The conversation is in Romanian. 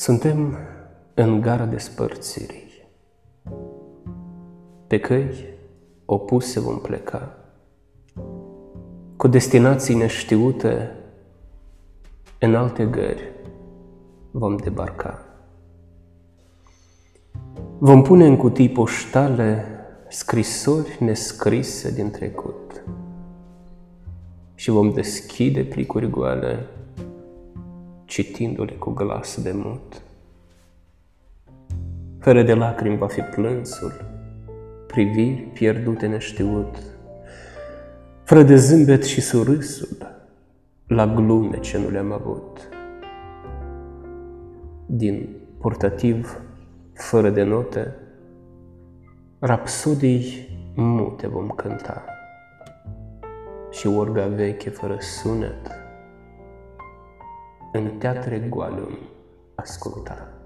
Suntem în gara despărțirii. Pe căi opuse vom pleca, cu destinații neștiute, în alte gări vom debarca. Vom pune în cutii poștale scrisori nescrise din trecut și vom deschide plicuri goale citindu-le cu glas de mut. Fără de lacrimi va fi plânsul, priviri pierdute neștiut, fără de zâmbet și surâsul la glume ce nu le-am avut. Din purtativ, fără de note, rapsodii mute vom cânta și orga veche fără sunet, în teatre goale asculta.